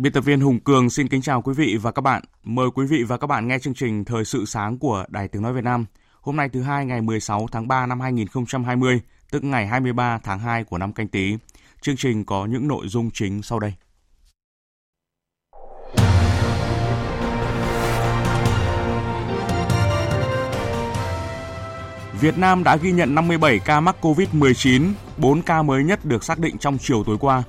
Biên tập viên Hùng Cường xin kính chào quý vị và các bạn. Mời quý vị và các bạn nghe chương trình Thời sự sáng của Đài Tiếng Nói Việt Nam. Hôm nay thứ hai ngày 16 tháng 3 năm 2020, tức ngày 23 tháng 2 của năm canh tí. Chương trình có những nội dung chính sau đây. Việt Nam đã ghi nhận 57 ca mắc COVID-19, 4 ca mới nhất được xác định trong chiều tối qua.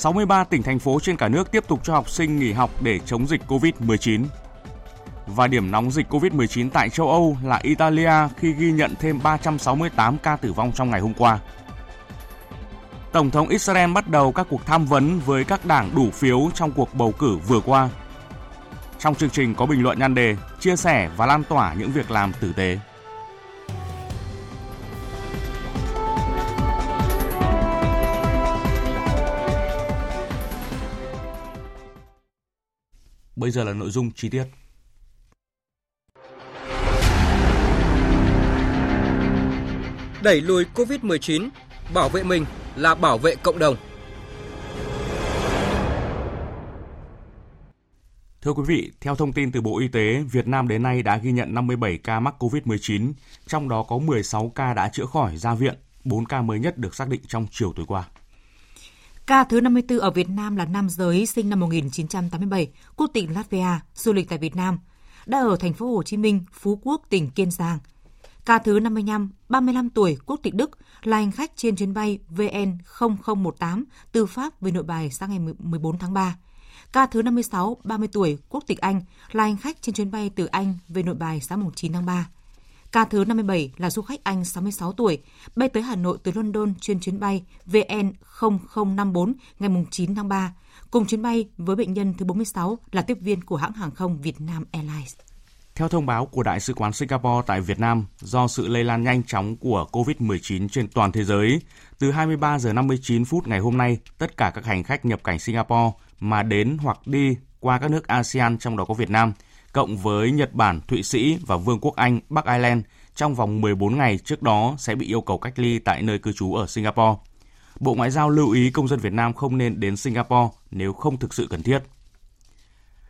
63 tỉnh, thành phố trên cả nước tiếp tục cho học sinh nghỉ học để chống dịch COVID-19. Và điểm nóng dịch COVID-19 tại châu Âu là Italia, khi ghi nhận thêm 368 ca tử vong trong ngày hôm qua. Tổng thống Israel bắt đầu các cuộc tham vấn với các đảng đủ phiếu trong cuộc bầu cử vừa qua. Trong chương trình có bình luận nhan đề, chia sẻ và lan tỏa những việc làm tử tế. Bây giờ là nội dung chi tiết. Đẩy lùi COVID-19, bảo vệ mình là bảo vệ cộng đồng. Thưa quý vị, theo thông tin từ Bộ Y tế, Việt Nam đến nay đã ghi nhận 57 ca mắc COVID-19, trong đó có 16 ca đã chữa khỏi ra viện, 4 ca mới nhất được xác định trong chiều tối qua. Ca thứ 54 ở Việt Nam là nam giới sinh năm 1987, quốc tịch Latvia, du lịch tại Việt Nam, đã ở thành phố Hồ Chí Minh, Phú Quốc, tỉnh Kiên Giang. Ca thứ 55, 35 tuổi, quốc tịch Đức, là hành khách trên chuyến bay VN0018 từ Pháp về Nội Bài sáng ngày 14 tháng 3. Ca thứ 56, 30 tuổi, quốc tịch Anh, là hành khách trên chuyến bay từ Anh về Nội Bài sáng 9 tháng 3. Ca thứ 57 là du khách Anh 66 tuổi, bay tới Hà Nội từ London trên chuyến bay VN0054 ngày 9 tháng 3, cùng chuyến bay với bệnh nhân thứ 46 là tiếp viên của hãng hàng không Việt Nam Airlines. Theo thông báo của Đại sứ quán Singapore tại Việt Nam, do sự lây lan nhanh chóng của COVID-19 trên toàn thế giới, từ 23 giờ 59 phút ngày hôm nay, tất cả các hành khách nhập cảnh Singapore mà đến hoặc đi qua các nước ASEAN trong đó có Việt Nam – cộng với Nhật Bản, Thụy Sĩ và Vương quốc Anh, Bắc Ireland trong vòng 14 ngày trước đó sẽ bị yêu cầu cách ly tại nơi cư trú ở Singapore. Bộ Ngoại giao lưu ý công dân Việt Nam không nên đến Singapore nếu không thực sự cần thiết.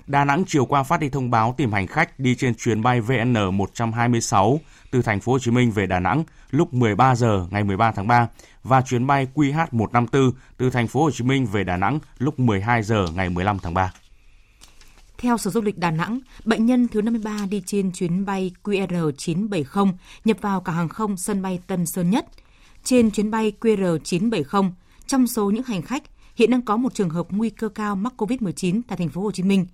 Đà Nẵng chiều qua phát đi thông báo tìm hành khách đi trên chuyến bay VN126 từ thành phố Hồ Chí Minh về Đà Nẵng lúc 13 giờ ngày 13 tháng 3 và chuyến bay QH154 từ thành phố Hồ Chí Minh về Đà Nẵng lúc 12 giờ ngày 15 tháng 3. Theo Sở Du lịch Đà Nẵng, bệnh nhân thứ 53 đi trên chuyến bay QR970 nhập vào cả hàng không sân bay Tân Sơn Nhất. Trên chuyến bay QR970, trong số những hành khách, hiện đang có một trường hợp nguy cơ cao mắc COVID-19 tại thành phố Hồ Chí Minh.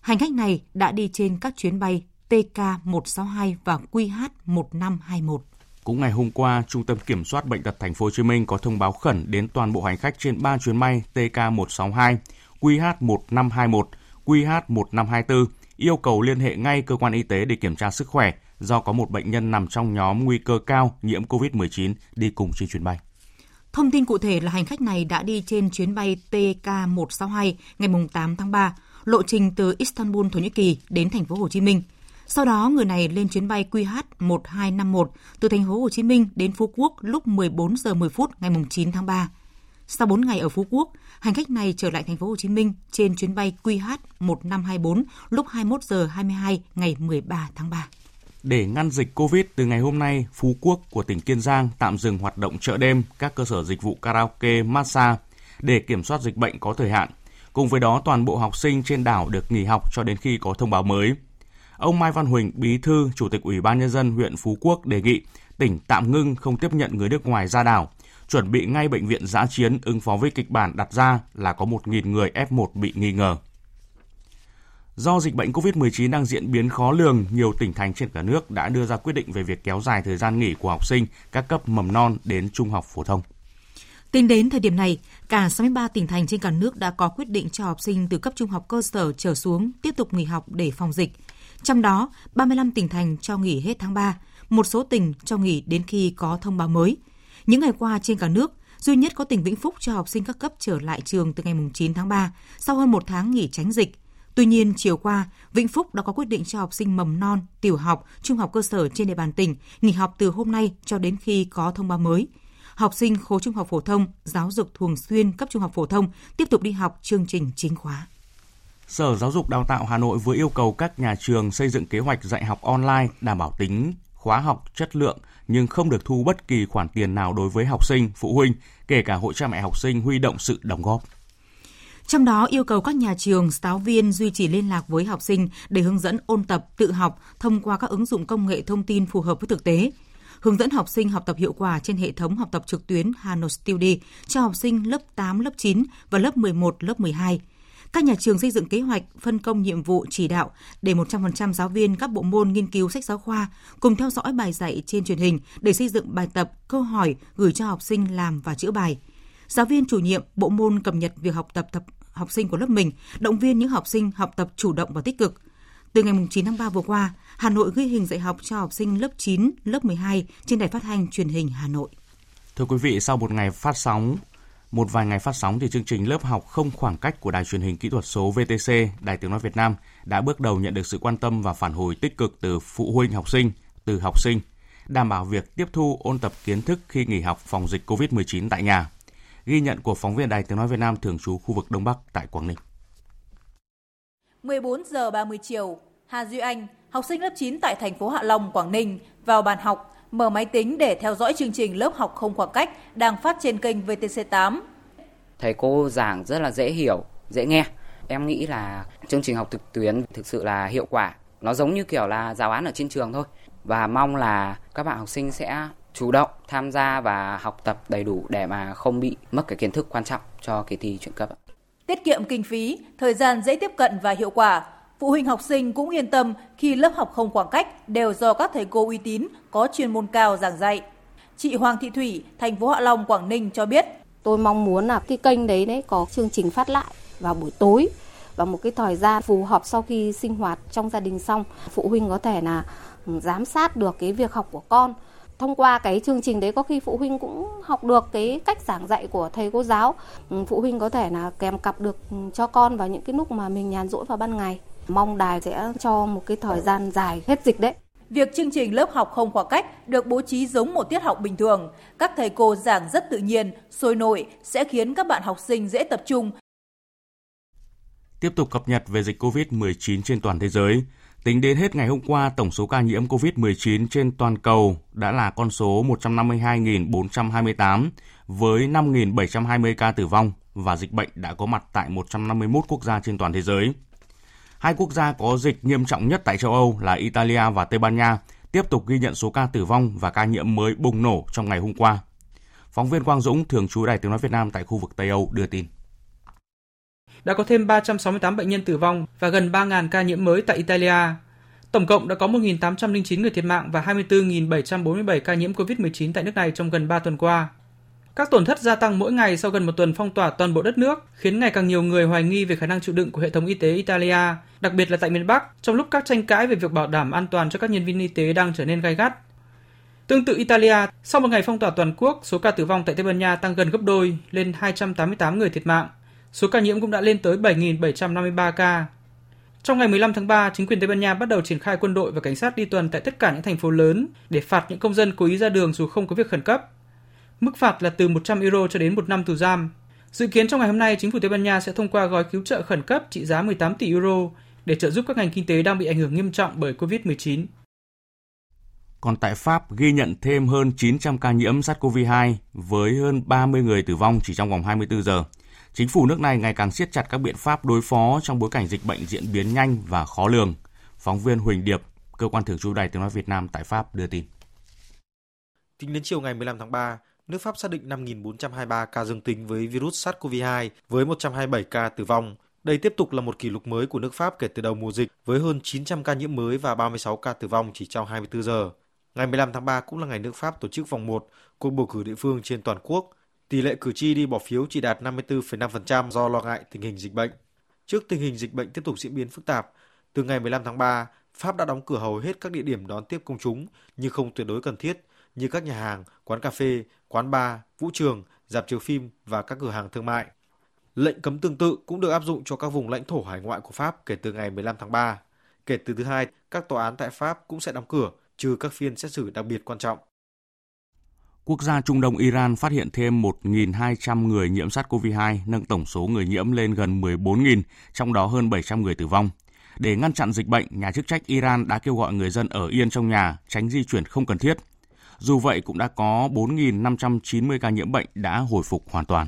Hành khách này đã đi trên các chuyến bay TK162 và QH1521. Cũng ngày hôm qua, Trung tâm Kiểm soát bệnh tật thành phố Hồ Chí Minh có thông báo khẩn đến toàn bộ hành khách trên 3 chuyến bay TK162, QH1521 QH1524 yêu cầu liên hệ ngay cơ quan y tế để kiểm tra sức khỏe do có một bệnh nhân nằm trong nhóm nguy cơ cao nhiễm COVID-19 đi cùng trên chuyến bay. Thông tin cụ thể là hành khách này đã đi trên chuyến bay TK162 ngày 8 tháng 3, lộ trình từ Istanbul, Thổ Nhĩ Kỳ đến thành phố Hồ Chí Minh. Sau đó, người này lên chuyến bay QH1251 từ thành phố Hồ Chí Minh đến Phú Quốc lúc 14 giờ 10 phút ngày 9 tháng 3. Sau 4 ngày ở Phú Quốc, hành khách này trở lại thành phố Hồ Chí Minh trên chuyến bay QH1524 lúc 21 giờ 22 ngày 13 tháng 3. Để ngăn dịch Covid từ ngày hôm nay, Phú Quốc của tỉnh Kiên Giang tạm dừng hoạt động chợ đêm, các cơ sở dịch vụ karaoke, massage để kiểm soát dịch bệnh có thời hạn. Cùng với đó, toàn bộ học sinh trên đảo được nghỉ học cho đến khi có thông báo mới. Ông Mai Văn Huỳnh, Bí thư, Chủ tịch Ủy ban nhân dân huyện Phú Quốc đề nghị tỉnh tạm ngưng không tiếp nhận người nước ngoài ra đảo, chuẩn bị ngay bệnh viện giã chiến ứng phó với kịch bản đặt ra là có 1.000 người F1 bị nghi ngờ. Do dịch bệnh COVID-19 đang diễn biến khó lường, nhiều tỉnh thành trên cả nước đã đưa ra quyết định về việc kéo dài thời gian nghỉ của học sinh các cấp mầm non đến trung học phổ thông. Tính đến thời điểm này, cả 63 tỉnh thành trên cả nước đã có quyết định cho học sinh từ cấp trung học cơ sở trở xuống tiếp tục nghỉ học để phòng dịch. Trong đó, 35 tỉnh thành cho nghỉ hết tháng 3, một số tỉnh cho nghỉ đến khi có thông báo mới. Những ngày qua trên cả nước, duy nhất có tỉnh Vĩnh Phúc cho học sinh các cấp trở lại trường từ ngày 9 tháng 3, sau hơn một tháng nghỉ tránh dịch. Tuy nhiên, chiều qua, Vĩnh Phúc đã có quyết định cho học sinh mầm non, tiểu học, trung học cơ sở trên địa bàn tỉnh nghỉ học từ hôm nay cho đến khi có thông báo mới. Học sinh khối trung học phổ thông, giáo dục thường xuyên cấp trung học phổ thông tiếp tục đi học chương trình chính khóa. Sở Giáo dục Đào tạo Hà Nội vừa yêu cầu các nhà trường xây dựng kế hoạch dạy học online đảm bảo tính khóa học chất lượng nhưng không được thu bất kỳ khoản tiền nào đối với học sinh, phụ huynh, kể cả hội cha mẹ học sinh huy động sự đóng góp. Trong đó yêu cầu các nhà trường, giáo viên duy trì liên lạc với học sinh để hướng dẫn ôn tập, tự học thông qua các ứng dụng công nghệ thông tin phù hợp với thực tế. Hướng dẫn học sinh học tập hiệu quả trên hệ thống học tập trực tuyến Hà Nội Study cho học sinh lớp 8, lớp 9 và lớp 11, lớp 12. Các nhà trường xây dựng kế hoạch, phân công nhiệm vụ chỉ đạo để 100% giáo viên các bộ môn nghiên cứu sách giáo khoa cùng theo dõi bài dạy trên truyền hình để xây dựng bài tập, câu hỏi gửi cho học sinh làm và chữa bài. Giáo viên chủ nhiệm bộ môn cập nhật việc học tập tập học sinh của lớp mình, động viên những học sinh học tập chủ động và tích cực. Từ ngày 9 tháng 3 vừa qua, Hà Nội ghi hình dạy học cho học sinh lớp 9, lớp 12 trên đài phát thanh truyền hình Hà Nội. Thưa quý vị, sau một ngày phát sóng, một vài ngày phát sóng thì chương trình lớp học không khoảng cách của Đài truyền hình kỹ thuật số VTC, Đài Tiếng nói Việt Nam đã bước đầu nhận được sự quan tâm và phản hồi tích cực từ phụ huynh học sinh, từ học sinh, đảm bảo việc tiếp thu ôn tập kiến thức khi nghỉ học phòng dịch COVID-19 tại nhà. Ghi nhận của phóng viên Đài Tiếng nói Việt Nam thường trú khu vực Đông Bắc tại Quảng Ninh. 14 giờ 30 chiều, Hà Duy Anh, học sinh lớp 9 tại thành phố Hạ Long, Quảng Ninh vào bàn học, mở máy tính để theo dõi chương trình lớp học không khoảng cách đang phát trên kênh VTC8. Thầy cô giảng rất là dễ hiểu, dễ nghe. Em nghĩ là chương trình học trực tuyến thực sự là hiệu quả. Nó giống như kiểu là giáo án ở trên trường thôi. Và mong là các bạn học sinh sẽ chủ động tham gia và học tập đầy đủ để mà không bị mất cái kiến thức quan trọng cho kỳ thi chuyển cấp. Tiết kiệm kinh phí, thời gian dễ tiếp cận và hiệu quả. Phụ huynh học sinh cũng yên tâm khi lớp học không khoảng cách đều do các thầy cô uy tín có chuyên môn cao giảng dạy. Chị Hoàng Thị Thủy, thành phố Hạ Long, Quảng Ninh cho biết. Tôi mong muốn là cái kênh đấy đấy có chương trình phát lại vào buổi tối và một cái thời gian phù hợp sau khi sinh hoạt trong gia đình xong phụ huynh có thể là ừ, giám sát được cái việc học của con thông qua cái chương trình đấy có khi phụ huynh cũng học được cái cách giảng dạy của thầy cô giáo ừ, phụ huynh có thể là kèm cặp được ừ, cho con vào những cái lúc mà mình nhàn rỗi vào ban ngày mong đài sẽ cho một cái thời gian dài hết dịch đấy Việc chương trình lớp học không khoảng cách được bố trí giống một tiết học bình thường. Các thầy cô giảng rất tự nhiên, sôi nổi sẽ khiến các bạn học sinh dễ tập trung. Tiếp tục cập nhật về dịch COVID-19 trên toàn thế giới. Tính đến hết ngày hôm qua, tổng số ca nhiễm COVID-19 trên toàn cầu đã là con số 152.428 với 5.720 ca tử vong và dịch bệnh đã có mặt tại 151 quốc gia trên toàn thế giới. Hai quốc gia có dịch nghiêm trọng nhất tại châu Âu là Italia và Tây Ban Nha tiếp tục ghi nhận số ca tử vong và ca nhiễm mới bùng nổ trong ngày hôm qua. Phóng viên Quang Dũng, thường trú Đài Tiếng Nói Việt Nam tại khu vực Tây Âu đưa tin đã có thêm 368 bệnh nhân tử vong và gần 3.000 ca nhiễm mới tại Italia. Tổng cộng đã có 1.809 người thiệt mạng và 24.747 ca nhiễm COVID-19 tại nước này trong gần 3 tuần qua. Các tổn thất gia tăng mỗi ngày sau gần một tuần phong tỏa toàn bộ đất nước, khiến ngày càng nhiều người hoài nghi về khả năng chịu đựng của hệ thống y tế Italia, đặc biệt là tại miền Bắc, trong lúc các tranh cãi về việc bảo đảm an toàn cho các nhân viên y tế đang trở nên gay gắt. Tương tự Italia, sau một ngày phong tỏa toàn quốc, số ca tử vong tại Tây Ban Nha tăng gần gấp đôi, lên 288 người thiệt mạng, Số ca nhiễm cũng đã lên tới 7.753 ca. Trong ngày 15 tháng 3, chính quyền Tây Ban Nha bắt đầu triển khai quân đội và cảnh sát đi tuần tại tất cả những thành phố lớn để phạt những công dân cố ý ra đường dù không có việc khẩn cấp. Mức phạt là từ 100 euro cho đến 1 năm tù giam. Dự kiến trong ngày hôm nay, chính phủ Tây Ban Nha sẽ thông qua gói cứu trợ khẩn cấp trị giá 18 tỷ euro để trợ giúp các ngành kinh tế đang bị ảnh hưởng nghiêm trọng bởi COVID-19. Còn tại Pháp ghi nhận thêm hơn 900 ca nhiễm SARS-CoV-2 với hơn 30 người tử vong chỉ trong vòng 24 giờ. Chính phủ nước này ngày càng siết chặt các biện pháp đối phó trong bối cảnh dịch bệnh diễn biến nhanh và khó lường. Phóng viên Huỳnh Điệp, cơ quan thường trú Đài Tiếng nói Việt Nam tại Pháp đưa tin. Tính đến chiều ngày 15 tháng 3, nước Pháp xác định 5.423 ca dương tính với virus SARS-CoV-2 với 127 ca tử vong. Đây tiếp tục là một kỷ lục mới của nước Pháp kể từ đầu mùa dịch với hơn 900 ca nhiễm mới và 36 ca tử vong chỉ trong 24 giờ. Ngày 15 tháng 3 cũng là ngày nước Pháp tổ chức vòng 1 cuộc bầu cử địa phương trên toàn quốc. Tỷ lệ cử tri đi bỏ phiếu chỉ đạt 54,5% do lo ngại tình hình dịch bệnh. Trước tình hình dịch bệnh tiếp tục diễn biến phức tạp, từ ngày 15 tháng 3, Pháp đã đóng cửa hầu hết các địa điểm đón tiếp công chúng nhưng không tuyệt đối cần thiết như các nhà hàng, quán cà phê, quán bar, vũ trường, dạp chiếu phim và các cửa hàng thương mại. Lệnh cấm tương tự cũng được áp dụng cho các vùng lãnh thổ hải ngoại của Pháp kể từ ngày 15 tháng 3. Kể từ thứ hai, các tòa án tại Pháp cũng sẽ đóng cửa, trừ các phiên xét xử đặc biệt quan trọng. Quốc gia Trung Đông Iran phát hiện thêm 1.200 người nhiễm SARS-CoV-2, nâng tổng số người nhiễm lên gần 14.000, trong đó hơn 700 người tử vong. Để ngăn chặn dịch bệnh, nhà chức trách Iran đã kêu gọi người dân ở yên trong nhà, tránh di chuyển không cần thiết. Dù vậy, cũng đã có 4.590 ca nhiễm bệnh đã hồi phục hoàn toàn.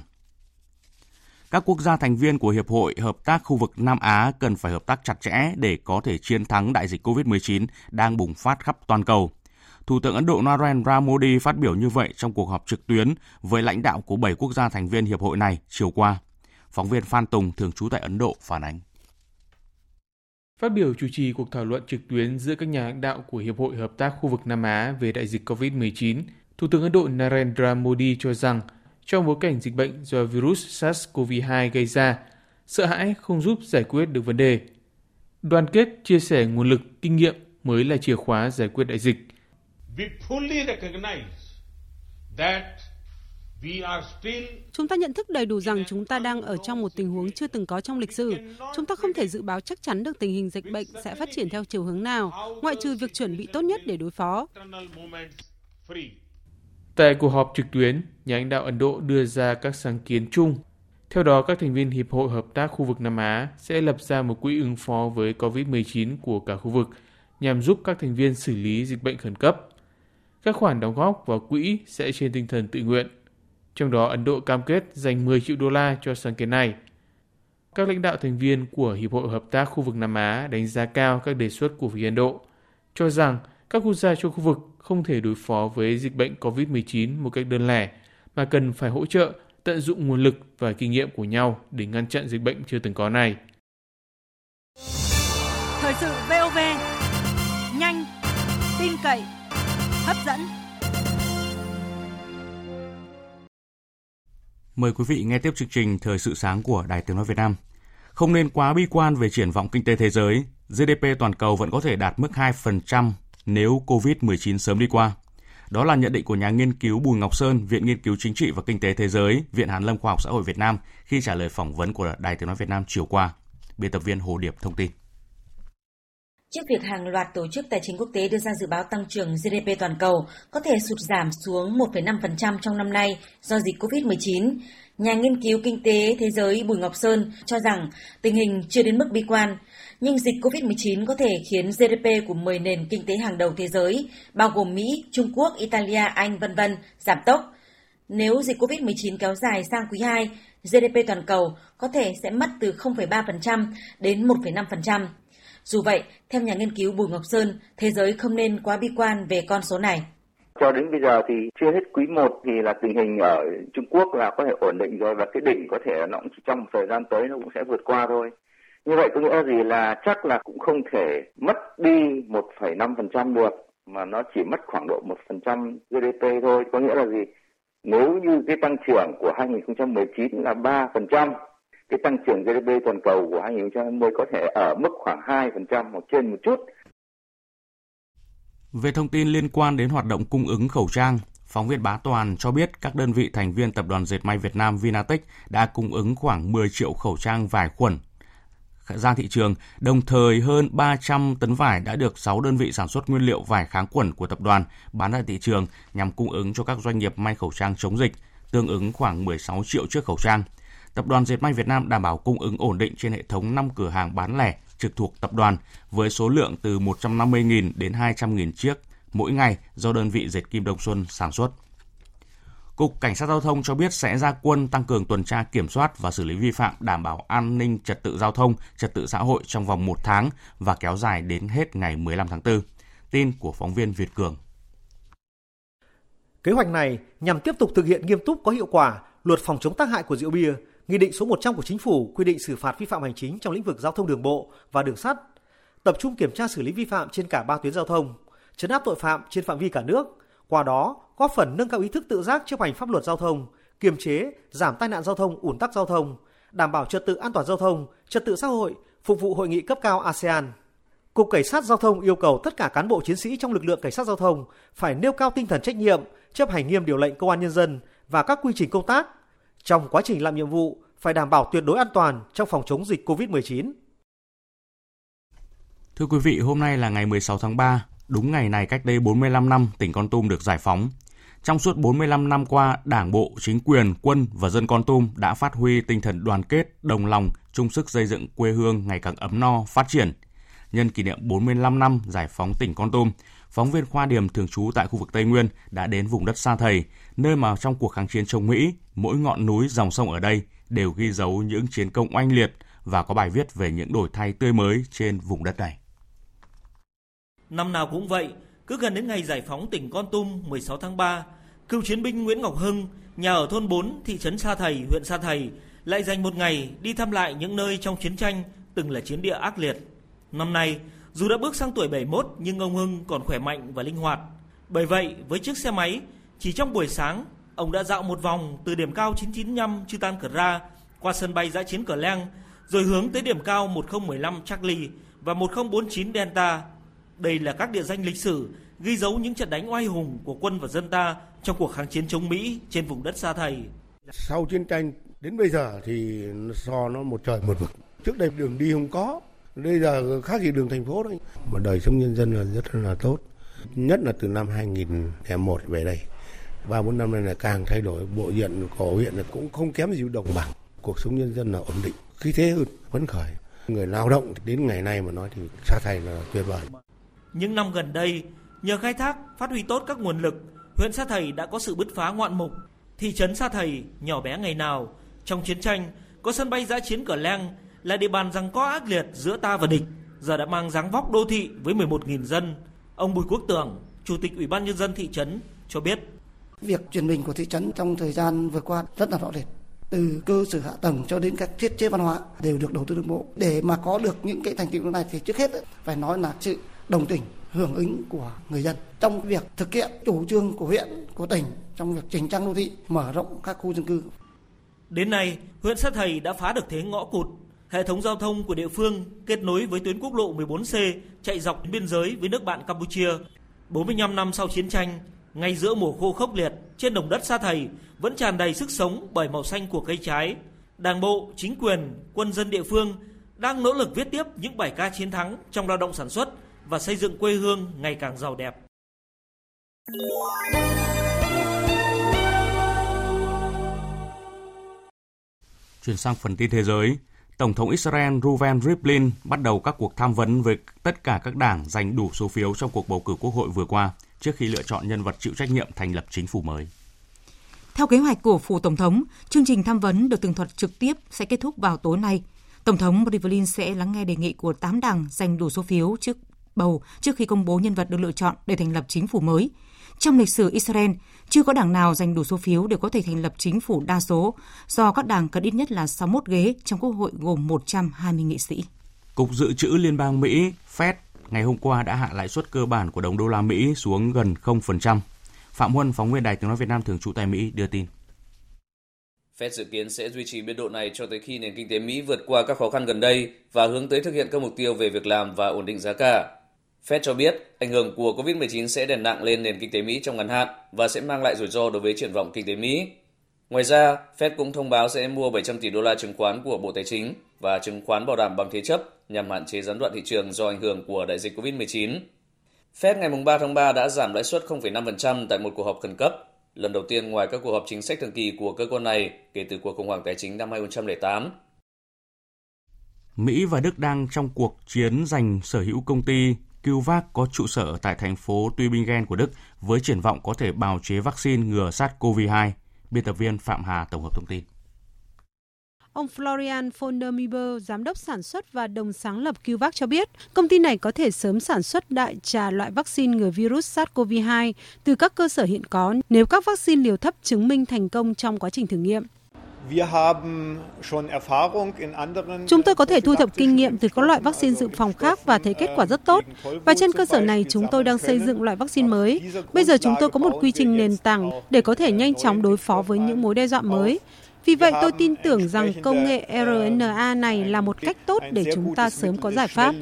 Các quốc gia thành viên của Hiệp hội Hợp tác khu vực Nam Á cần phải hợp tác chặt chẽ để có thể chiến thắng đại dịch COVID-19 đang bùng phát khắp toàn cầu. Thủ tướng Ấn Độ Narendra Modi phát biểu như vậy trong cuộc họp trực tuyến với lãnh đạo của 7 quốc gia thành viên hiệp hội này chiều qua. Phóng viên Phan Tùng thường trú tại Ấn Độ phản ánh. Phát biểu chủ trì cuộc thảo luận trực tuyến giữa các nhà lãnh đạo của Hiệp hội Hợp tác khu vực Nam Á về đại dịch COVID-19, Thủ tướng Ấn Độ Narendra Modi cho rằng trong bối cảnh dịch bệnh do virus SARS-CoV-2 gây ra, sợ hãi không giúp giải quyết được vấn đề. Đoàn kết, chia sẻ nguồn lực, kinh nghiệm mới là chìa khóa giải quyết đại dịch. We fully recognize that Chúng ta nhận thức đầy đủ rằng chúng ta đang ở trong một tình huống chưa từng có trong lịch sử. Chúng ta không thể dự báo chắc chắn được tình hình dịch bệnh sẽ phát triển theo chiều hướng nào, ngoại trừ việc chuẩn bị tốt nhất để đối phó. Tại cuộc họp trực tuyến, nhà lãnh đạo Ấn Độ đưa ra các sáng kiến chung. Theo đó, các thành viên Hiệp hội Hợp tác khu vực Nam Á sẽ lập ra một quỹ ứng phó với COVID-19 của cả khu vực nhằm giúp các thành viên xử lý dịch bệnh khẩn cấp. Các khoản đóng góp vào quỹ sẽ trên tinh thần tự nguyện trong đó Ấn Độ cam kết dành 10 triệu đô la cho sáng kiến này. Các lãnh đạo thành viên của Hiệp hội Hợp tác khu vực Nam Á đánh giá cao các đề xuất của phía Ấn Độ, cho rằng các quốc gia trong khu vực không thể đối phó với dịch bệnh COVID-19 một cách đơn lẻ, mà cần phải hỗ trợ, tận dụng nguồn lực và kinh nghiệm của nhau để ngăn chặn dịch bệnh chưa từng có này. Thời sự VOV, nhanh, tin cậy, hấp dẫn. Mời quý vị nghe tiếp chương trình Thời sự sáng của Đài Tiếng Nói Việt Nam. Không nên quá bi quan về triển vọng kinh tế thế giới. GDP toàn cầu vẫn có thể đạt mức 2% nếu COVID-19 sớm đi qua. Đó là nhận định của nhà nghiên cứu Bùi Ngọc Sơn, Viện Nghiên cứu Chính trị và Kinh tế Thế giới, Viện Hàn lâm Khoa học Xã hội Việt Nam khi trả lời phỏng vấn của Đài Tiếng Nói Việt Nam chiều qua. Biên tập viên Hồ Điệp thông tin. Trước việc hàng loạt tổ chức tài chính quốc tế đưa ra dự báo tăng trưởng GDP toàn cầu có thể sụt giảm xuống 1,5% trong năm nay do dịch COVID-19, nhà nghiên cứu kinh tế thế giới Bùi Ngọc Sơn cho rằng tình hình chưa đến mức bi quan, nhưng dịch COVID-19 có thể khiến GDP của 10 nền kinh tế hàng đầu thế giới, bao gồm Mỹ, Trung Quốc, Italia, Anh, vân vân giảm tốc. Nếu dịch COVID-19 kéo dài sang quý 2, GDP toàn cầu có thể sẽ mất từ 0,3% đến 1,5%. Dù vậy, theo nhà nghiên cứu Bùi Ngọc Sơn, thế giới không nên quá bi quan về con số này. Cho đến bây giờ thì chưa hết quý 1 thì là tình hình ở Trung Quốc là có thể ổn định rồi và cái đỉnh có thể nó cũng trong một thời gian tới nó cũng sẽ vượt qua thôi. Như vậy có nghĩa gì là chắc là cũng không thể mất đi 1,5% được mà nó chỉ mất khoảng độ 1% GDP thôi. Có nghĩa là gì? Nếu như cái tăng trưởng của 2019 là 3% cái tăng trưởng GDP toàn cầu của 2020 có thể ở mức khoảng 2% hoặc trên một chút. Về thông tin liên quan đến hoạt động cung ứng khẩu trang, phóng viên Bá Toàn cho biết các đơn vị thành viên Tập đoàn Dệt may Việt Nam Vinatech đã cung ứng khoảng 10 triệu khẩu trang vải khuẩn ra thị trường, đồng thời hơn 300 tấn vải đã được 6 đơn vị sản xuất nguyên liệu vải kháng khuẩn của tập đoàn bán ra thị trường nhằm cung ứng cho các doanh nghiệp may khẩu trang chống dịch, tương ứng khoảng 16 triệu chiếc khẩu trang. Tập đoàn Dệt may Việt Nam đảm bảo cung ứng ổn định trên hệ thống 5 cửa hàng bán lẻ trực thuộc tập đoàn với số lượng từ 150.000 đến 200.000 chiếc mỗi ngày do đơn vị dệt Kim Đông Xuân sản xuất. Cục Cảnh sát Giao thông cho biết sẽ ra quân tăng cường tuần tra kiểm soát và xử lý vi phạm đảm bảo an ninh trật tự giao thông, trật tự xã hội trong vòng một tháng và kéo dài đến hết ngày 15 tháng 4. Tin của phóng viên Việt Cường Kế hoạch này nhằm tiếp tục thực hiện nghiêm túc có hiệu quả luật phòng chống tác hại của rượu bia, Nghị định số 100 của Chính phủ quy định xử phạt vi phạm hành chính trong lĩnh vực giao thông đường bộ và đường sắt, tập trung kiểm tra xử lý vi phạm trên cả ba tuyến giao thông, chấn áp tội phạm trên phạm vi cả nước, qua đó góp phần nâng cao ý thức tự giác chấp hành pháp luật giao thông, kiềm chế, giảm tai nạn giao thông, ủn tắc giao thông, đảm bảo trật tự an toàn giao thông, trật tự xã hội, phục vụ hội nghị cấp cao ASEAN. Cục Cảnh sát Giao thông yêu cầu tất cả cán bộ chiến sĩ trong lực lượng cảnh sát giao thông phải nêu cao tinh thần trách nhiệm, chấp hành nghiêm điều lệnh công an nhân dân và các quy trình công tác. Trong quá trình làm nhiệm vụ, phải đảm bảo tuyệt đối an toàn trong phòng chống dịch COVID-19. Thưa quý vị, hôm nay là ngày 16 tháng 3, đúng ngày này cách đây 45 năm tỉnh Con Tum được giải phóng. Trong suốt 45 năm qua, Đảng bộ, chính quyền, quân và dân Con Tum đã phát huy tinh thần đoàn kết, đồng lòng, chung sức xây dựng quê hương ngày càng ấm no, phát triển. Nhân kỷ niệm 45 năm giải phóng tỉnh Con Tum, phóng viên Khoa Điểm thường trú tại khu vực Tây Nguyên đã đến vùng đất Sa Thầy, nơi mà trong cuộc kháng chiến chống Mỹ, mỗi ngọn núi dòng sông ở đây đều ghi dấu những chiến công oanh liệt và có bài viết về những đổi thay tươi mới trên vùng đất này. Năm nào cũng vậy, cứ gần đến ngày giải phóng tỉnh Con Tum 16 tháng 3, cựu chiến binh Nguyễn Ngọc Hưng, nhà ở thôn 4, thị trấn Sa Thầy, huyện Sa Thầy, lại dành một ngày đi thăm lại những nơi trong chiến tranh từng là chiến địa ác liệt. Năm nay, dù đã bước sang tuổi 71 nhưng ông Hưng còn khỏe mạnh và linh hoạt. Bởi vậy, với chiếc xe máy, chỉ trong buổi sáng, ông đã dạo một vòng từ điểm cao 995 Chư Tan Cờ Ra qua sân bay giã chiến Cờ Leng, rồi hướng tới điểm cao 1015 Charlie và 1049 Delta. Đây là các địa danh lịch sử ghi dấu những trận đánh oai hùng của quân và dân ta trong cuộc kháng chiến chống Mỹ trên vùng đất Sa Thầy. Sau chiến tranh đến bây giờ thì so nó một trời một vực. Trước đây đường đi không có, bây giờ khác gì đường thành phố đấy. Mà đời sống nhân dân là rất là tốt. Nhất là từ năm 2001 về đây. Ba bốn năm nay là càng thay đổi bộ diện của huyện là cũng không kém gì đồng bằng. Cuộc sống nhân dân là ổn định, khí thế hơn, phấn khởi. Người lao động đến ngày nay mà nói thì Sa Thầy là tuyệt vời. Những năm gần đây, nhờ khai thác, phát huy tốt các nguồn lực, huyện Sa Thầy đã có sự bứt phá ngoạn mục. Thị trấn Sa Thầy nhỏ bé ngày nào, trong chiến tranh có sân bay giã chiến cửa Leng là địa bàn rằng có ác liệt giữa ta và địch, giờ đã mang dáng vóc đô thị với 11.000 dân. Ông Bùi Quốc Tường, Chủ tịch Ủy ban nhân dân thị trấn cho biết. Việc chuyển mình của thị trấn trong thời gian vừa qua rất là rõ rệt. Từ cơ sở hạ tầng cho đến các thiết chế văn hóa đều được đầu tư đồng bộ. Để mà có được những cái thành tựu này thì trước hết phải nói là sự đồng tình hưởng ứng của người dân trong việc thực hiện chủ trương của huyện, của tỉnh trong việc chỉnh trang đô thị, mở rộng các khu dân cư. Đến nay, huyện Sa Thầy đã phá được thế ngõ cụt. Hệ thống giao thông của địa phương kết nối với tuyến quốc lộ 14C chạy dọc biên giới với nước bạn Campuchia. 45 năm sau chiến tranh, ngay giữa mùa khô khốc liệt, trên đồng đất Sa Thầy vẫn tràn đầy sức sống bởi màu xanh của cây trái. Đảng bộ, chính quyền, quân dân địa phương đang nỗ lực viết tiếp những bài ca chiến thắng trong lao động sản xuất và xây dựng quê hương ngày càng giàu đẹp. Chuyển sang phần tin thế giới, Tổng thống Israel Reuven Rivlin bắt đầu các cuộc tham vấn với tất cả các đảng giành đủ số phiếu trong cuộc bầu cử quốc hội vừa qua trước khi lựa chọn nhân vật chịu trách nhiệm thành lập chính phủ mới. Theo kế hoạch của phủ tổng thống, chương trình tham vấn được tường thuật trực tiếp sẽ kết thúc vào tối nay. Tổng thống Rivlin sẽ lắng nghe đề nghị của 8 đảng giành đủ số phiếu trước bầu trước khi công bố nhân vật được lựa chọn để thành lập chính phủ mới. Trong lịch sử Israel, chưa có đảng nào giành đủ số phiếu để có thể thành lập chính phủ đa số, do các đảng cần ít nhất là 61 ghế trong quốc hội gồm 120 nghị sĩ. Cục Dự trữ Liên bang Mỹ Fed ngày hôm qua đã hạ lãi suất cơ bản của đồng đô la Mỹ xuống gần 0%. Phạm Huân, phóng viên Đài tiếng nói Việt Nam thường trú tại Mỹ đưa tin. Fed dự kiến sẽ duy trì biên độ này cho tới khi nền kinh tế Mỹ vượt qua các khó khăn gần đây và hướng tới thực hiện các mục tiêu về việc làm và ổn định giá cả. Fed cho biết ảnh hưởng của COVID-19 sẽ đè nặng lên nền kinh tế Mỹ trong ngắn hạn và sẽ mang lại rủi ro đối với triển vọng kinh tế Mỹ. Ngoài ra, Fed cũng thông báo sẽ mua 700 tỷ đô la chứng khoán của Bộ Tài chính và chứng khoán bảo đảm bằng thế chấp nhằm hạn chế gián đoạn thị trường do ảnh hưởng của đại dịch COVID-19. Fed ngày 3 tháng 3 đã giảm lãi suất 0,5% tại một cuộc họp khẩn cấp, lần đầu tiên ngoài các cuộc họp chính sách thường kỳ của cơ quan này kể từ cuộc khủng hoảng tài chính năm 2008. Mỹ và Đức đang trong cuộc chiến giành sở hữu công ty CureVac có trụ sở tại thành phố Tübingen của Đức với triển vọng có thể bào chế vaccine ngừa SARS-CoV-2. Biên tập viên Phạm Hà tổng hợp thông tin. Ông Florian von der Mieber, giám đốc sản xuất và đồng sáng lập CureVac cho biết, công ty này có thể sớm sản xuất đại trà loại vaccine ngừa virus SARS-CoV-2 từ các cơ sở hiện có nếu các vaccine liều thấp chứng minh thành công trong quá trình thử nghiệm. Chúng tôi có thể thu thập kinh nghiệm từ các loại vaccine dự phòng khác và thấy kết quả rất tốt. Và trên cơ sở này, chúng tôi đang xây dựng loại vaccine mới. Bây giờ chúng tôi có một quy trình nền tảng để có thể nhanh chóng đối phó với những mối đe dọa mới. Vì vậy, tôi tin tưởng rằng công nghệ RNA này là một cách tốt để chúng ta sớm có giải pháp.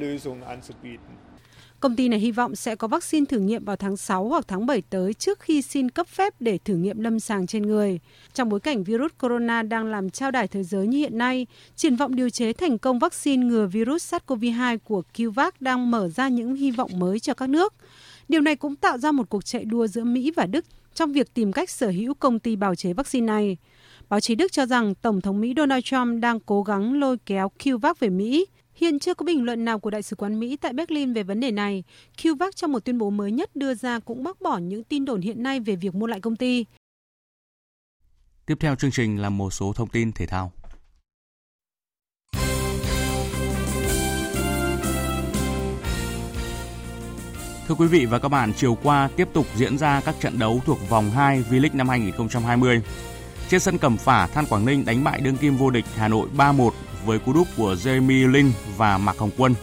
Công ty này hy vọng sẽ có vaccine thử nghiệm vào tháng 6 hoặc tháng 7 tới trước khi xin cấp phép để thử nghiệm lâm sàng trên người. Trong bối cảnh virus corona đang làm trao đảo thế giới như hiện nay, triển vọng điều chế thành công vaccine ngừa virus SARS-CoV-2 của CureVac đang mở ra những hy vọng mới cho các nước. Điều này cũng tạo ra một cuộc chạy đua giữa Mỹ và Đức trong việc tìm cách sở hữu công ty bào chế vaccine này. Báo chí Đức cho rằng Tổng thống Mỹ Donald Trump đang cố gắng lôi kéo CureVac về Mỹ. Hiện chưa có bình luận nào của Đại sứ quán Mỹ tại Berlin về vấn đề này. QVAC trong một tuyên bố mới nhất đưa ra cũng bác bỏ những tin đồn hiện nay về việc mua lại công ty. Tiếp theo chương trình là một số thông tin thể thao. Thưa quý vị và các bạn, chiều qua tiếp tục diễn ra các trận đấu thuộc vòng 2 V-League năm 2020. Trên sân Cẩm Phả, Than Quảng Ninh đánh bại đương kim vô địch Hà Nội 3-1 với cú đúp của Jeremy Lin và Mạc Hồng Quân.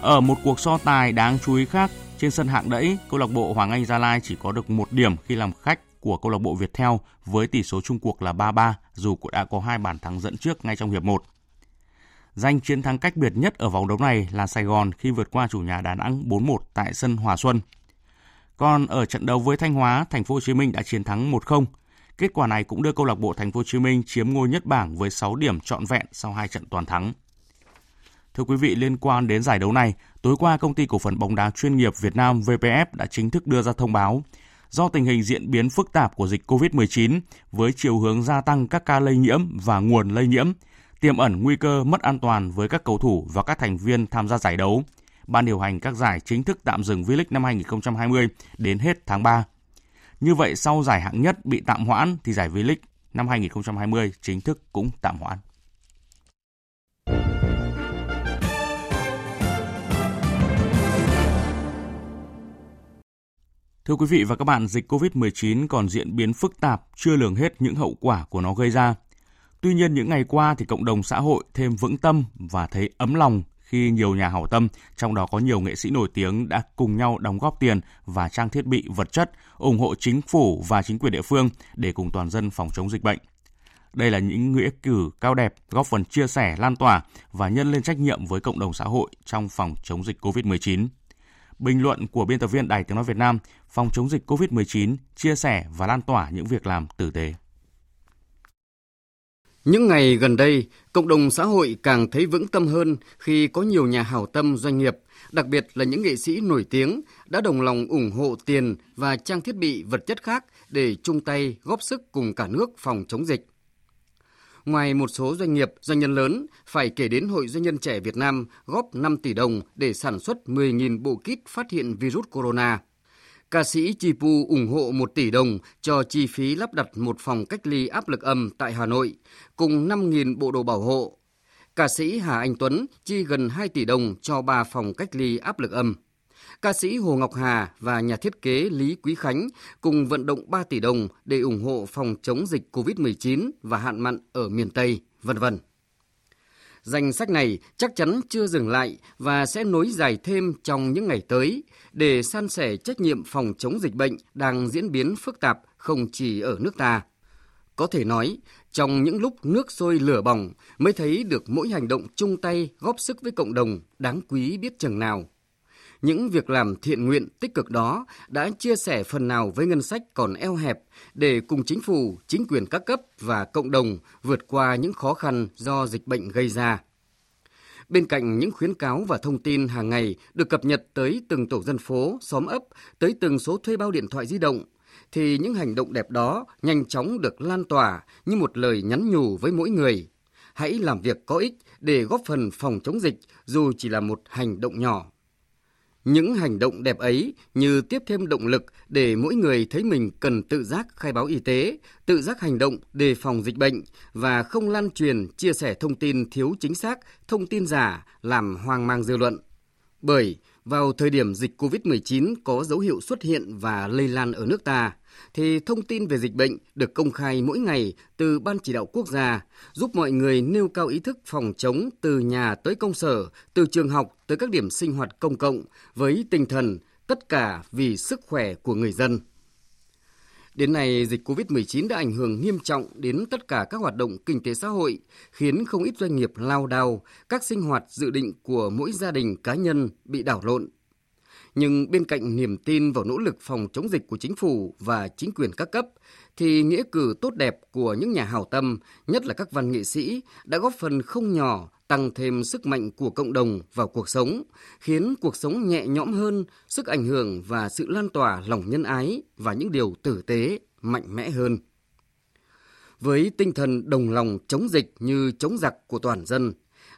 Ở một cuộc so tài đáng chú ý khác, trên sân hạng đẫy, câu lạc bộ Hoàng Anh Gia Lai chỉ có được một điểm khi làm khách của câu lạc bộ Viettel với tỷ số chung cuộc là 3-3 dù cũng đã có hai bàn thắng dẫn trước ngay trong hiệp 1. Danh chiến thắng cách biệt nhất ở vòng đấu này là Sài Gòn khi vượt qua chủ nhà Đà Nẵng 4-1 tại sân Hòa Xuân. Còn ở trận đấu với Thanh Hóa, Thành phố Hồ Chí Minh đã chiến thắng 1-0 Kết quả này cũng đưa câu lạc bộ Thành phố Hồ Chí Minh chiếm ngôi nhất bảng với 6 điểm trọn vẹn sau hai trận toàn thắng. Thưa quý vị, liên quan đến giải đấu này, tối qua công ty cổ phần bóng đá chuyên nghiệp Việt Nam VPF đã chính thức đưa ra thông báo do tình hình diễn biến phức tạp của dịch COVID-19 với chiều hướng gia tăng các ca lây nhiễm và nguồn lây nhiễm, tiềm ẩn nguy cơ mất an toàn với các cầu thủ và các thành viên tham gia giải đấu. Ban điều hành các giải chính thức tạm dừng V-League năm 2020 đến hết tháng 3. Như vậy sau giải hạng nhất bị tạm hoãn thì giải V-League năm 2020 chính thức cũng tạm hoãn. Thưa quý vị và các bạn, dịch COVID-19 còn diễn biến phức tạp, chưa lường hết những hậu quả của nó gây ra. Tuy nhiên những ngày qua thì cộng đồng xã hội thêm vững tâm và thấy ấm lòng khi nhiều nhà hảo tâm, trong đó có nhiều nghệ sĩ nổi tiếng đã cùng nhau đóng góp tiền và trang thiết bị vật chất, ủng hộ chính phủ và chính quyền địa phương để cùng toàn dân phòng chống dịch bệnh. Đây là những nghĩa cử cao đẹp, góp phần chia sẻ, lan tỏa và nhân lên trách nhiệm với cộng đồng xã hội trong phòng chống dịch COVID-19. Bình luận của biên tập viên Đài Tiếng Nói Việt Nam, phòng chống dịch COVID-19, chia sẻ và lan tỏa những việc làm tử tế. Những ngày gần đây, cộng đồng xã hội càng thấy vững tâm hơn khi có nhiều nhà hảo tâm doanh nghiệp, đặc biệt là những nghệ sĩ nổi tiếng đã đồng lòng ủng hộ tiền và trang thiết bị vật chất khác để chung tay góp sức cùng cả nước phòng chống dịch. Ngoài một số doanh nghiệp, doanh nhân lớn, phải kể đến Hội Doanh nhân trẻ Việt Nam góp 5 tỷ đồng để sản xuất 10.000 bộ kit phát hiện virus corona – Ca sĩ Chipu ủng hộ 1 tỷ đồng cho chi phí lắp đặt một phòng cách ly áp lực âm tại Hà Nội, cùng 5.000 bộ đồ bảo hộ. Ca sĩ Hà Anh Tuấn chi gần 2 tỷ đồng cho 3 phòng cách ly áp lực âm. Ca sĩ Hồ Ngọc Hà và nhà thiết kế Lý Quý Khánh cùng vận động 3 tỷ đồng để ủng hộ phòng chống dịch COVID-19 và hạn mặn ở miền Tây, vân vân. Danh sách này chắc chắn chưa dừng lại và sẽ nối dài thêm trong những ngày tới để san sẻ trách nhiệm phòng chống dịch bệnh đang diễn biến phức tạp không chỉ ở nước ta. Có thể nói, trong những lúc nước sôi lửa bỏng mới thấy được mỗi hành động chung tay góp sức với cộng đồng đáng quý biết chừng nào. Những việc làm thiện nguyện tích cực đó đã chia sẻ phần nào với ngân sách còn eo hẹp để cùng chính phủ, chính quyền các cấp và cộng đồng vượt qua những khó khăn do dịch bệnh gây ra. Bên cạnh những khuyến cáo và thông tin hàng ngày được cập nhật tới từng tổ dân phố, xóm ấp, tới từng số thuê bao điện thoại di động, thì những hành động đẹp đó nhanh chóng được lan tỏa như một lời nhắn nhủ với mỗi người. Hãy làm việc có ích để góp phần phòng chống dịch dù chỉ là một hành động nhỏ. Những hành động đẹp ấy như tiếp thêm động lực để mỗi người thấy mình cần tự giác khai báo y tế, tự giác hành động đề phòng dịch bệnh và không lan truyền, chia sẻ thông tin thiếu chính xác, thông tin giả làm hoang mang dư luận. Bởi vào thời điểm dịch COVID-19 có dấu hiệu xuất hiện và lây lan ở nước ta, thì thông tin về dịch bệnh được công khai mỗi ngày từ Ban chỉ đạo quốc gia, giúp mọi người nêu cao ý thức phòng chống từ nhà tới công sở, từ trường học tới các điểm sinh hoạt công cộng với tinh thần tất cả vì sức khỏe của người dân. Đến nay, dịch COVID-19 đã ảnh hưởng nghiêm trọng đến tất cả các hoạt động kinh tế xã hội, khiến không ít doanh nghiệp lao đao, các sinh hoạt dự định của mỗi gia đình cá nhân bị đảo lộn. Nhưng bên cạnh niềm tin vào nỗ lực phòng chống dịch của chính phủ và chính quyền các cấp, thì nghĩa cử tốt đẹp của những nhà hảo tâm, nhất là các văn nghệ sĩ, đã góp phần không nhỏ tăng thêm sức mạnh của cộng đồng vào cuộc sống, khiến cuộc sống nhẹ nhõm hơn, sức ảnh hưởng và sự lan tỏa lòng nhân ái và những điều tử tế, mạnh mẽ hơn. Với tinh thần đồng lòng chống dịch như chống giặc của toàn dân,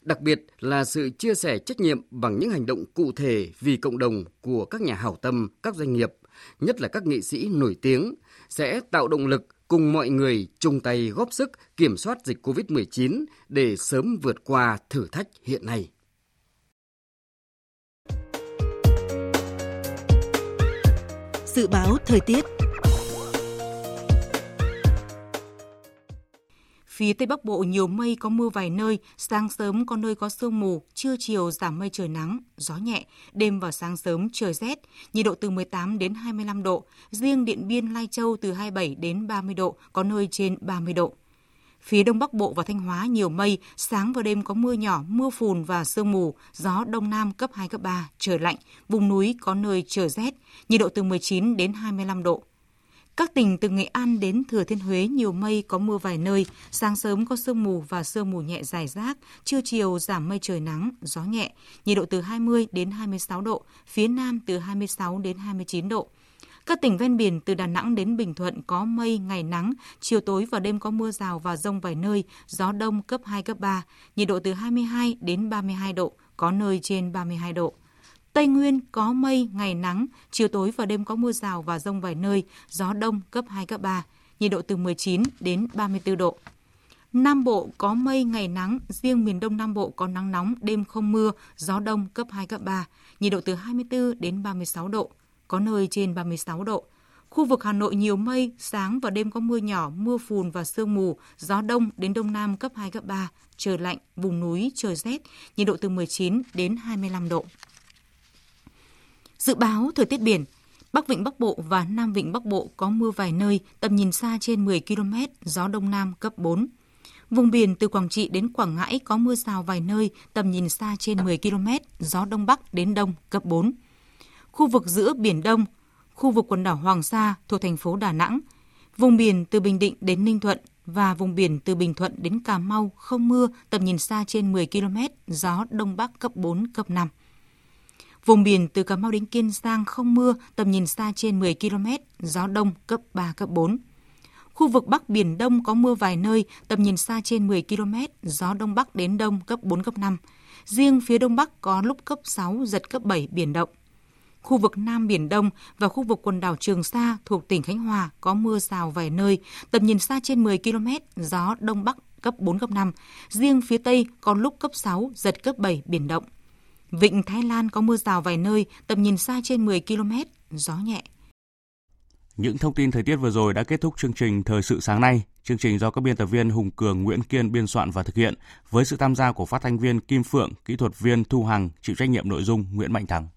đặc biệt là sự chia sẻ trách nhiệm bằng những hành động cụ thể vì cộng đồng của các nhà hảo tâm, các doanh nghiệp, nhất là các nghệ sĩ nổi tiếng, sẽ tạo động lực cùng mọi người chung tay góp sức kiểm soát dịch COVID-19 để sớm vượt qua thử thách hiện nay. Dự báo thời tiết Phía Tây Bắc Bộ nhiều mây có mưa vài nơi, sáng sớm có nơi có sương mù, trưa chiều giảm mây trời nắng, gió nhẹ, đêm và sáng sớm trời rét, nhiệt độ từ 18 đến 25 độ, riêng Điện Biên Lai Châu từ 27 đến 30 độ, có nơi trên 30 độ. Phía Đông Bắc Bộ và Thanh Hóa nhiều mây, sáng và đêm có mưa nhỏ, mưa phùn và sương mù, gió Đông Nam cấp 2, cấp 3, trời lạnh, vùng núi có nơi trời rét, nhiệt độ từ 19 đến 25 độ. Các tỉnh từ Nghệ An đến Thừa Thiên Huế nhiều mây có mưa vài nơi, sáng sớm có sương mù và sương mù nhẹ dài rác, trưa chiều giảm mây trời nắng, gió nhẹ, nhiệt độ từ 20 đến 26 độ, phía Nam từ 26 đến 29 độ. Các tỉnh ven biển từ Đà Nẵng đến Bình Thuận có mây, ngày nắng, chiều tối và đêm có mưa rào và rông vài nơi, gió đông cấp 2, cấp 3, nhiệt độ từ 22 đến 32 độ, có nơi trên 32 độ. Tây Nguyên có mây, ngày nắng, chiều tối và đêm có mưa rào và rông vài nơi, gió đông cấp 2, cấp 3, nhiệt độ từ 19 đến 34 độ. Nam Bộ có mây, ngày nắng, riêng miền Đông Nam Bộ có nắng nóng, đêm không mưa, gió đông cấp 2, cấp 3, nhiệt độ từ 24 đến 36 độ, có nơi trên 36 độ. Khu vực Hà Nội nhiều mây, sáng và đêm có mưa nhỏ, mưa phùn và sương mù, gió đông đến đông nam cấp 2, cấp 3, trời lạnh, vùng núi trời rét, nhiệt độ từ 19 đến 25 độ. Dự báo thời tiết biển, Bắc Vịnh Bắc Bộ và Nam Vịnh Bắc Bộ có mưa vài nơi, tầm nhìn xa trên 10 km, gió Đông Nam cấp 4. Vùng biển từ Quảng Trị đến Quảng Ngãi có mưa rào vài nơi, tầm nhìn xa trên 10 km, gió Đông Bắc đến Đông cấp 4. Khu vực giữa Biển Đông, khu vực quần đảo Hoàng Sa thuộc thành phố Đà Nẵng, vùng biển từ Bình Định đến Ninh Thuận và vùng biển từ Bình Thuận đến Cà Mau không mưa, tầm nhìn xa trên 10 km, gió Đông Bắc cấp 4, cấp 5. Vùng biển từ Cà Mau đến Kiên Giang không mưa, tầm nhìn xa trên 10 km, gió đông cấp 3, cấp 4. Khu vực Bắc Biển Đông có mưa vài nơi, tầm nhìn xa trên 10 km, gió Đông Bắc đến Đông cấp 4, cấp 5. Riêng phía Đông Bắc có lúc cấp 6, giật cấp 7 biển động. Khu vực Nam Biển Đông và khu vực quần đảo Trường Sa thuộc tỉnh Khánh Hòa có mưa rào vài nơi, tầm nhìn xa trên 10 km, gió Đông Bắc cấp 4, cấp 5. Riêng phía Tây có lúc cấp 6, giật cấp 7 biển động. Vịnh Thái Lan có mưa rào vài nơi, tầm nhìn xa trên 10 km, gió nhẹ. Những thông tin thời tiết vừa rồi đã kết thúc chương trình Thời sự sáng nay. Chương trình do các biên tập viên Hùng Cường, Nguyễn Kiên biên soạn và thực hiện với sự tham gia của phát thanh viên Kim Phượng, kỹ thuật viên Thu Hằng, chịu trách nhiệm nội dung Nguyễn Mạnh Thắng.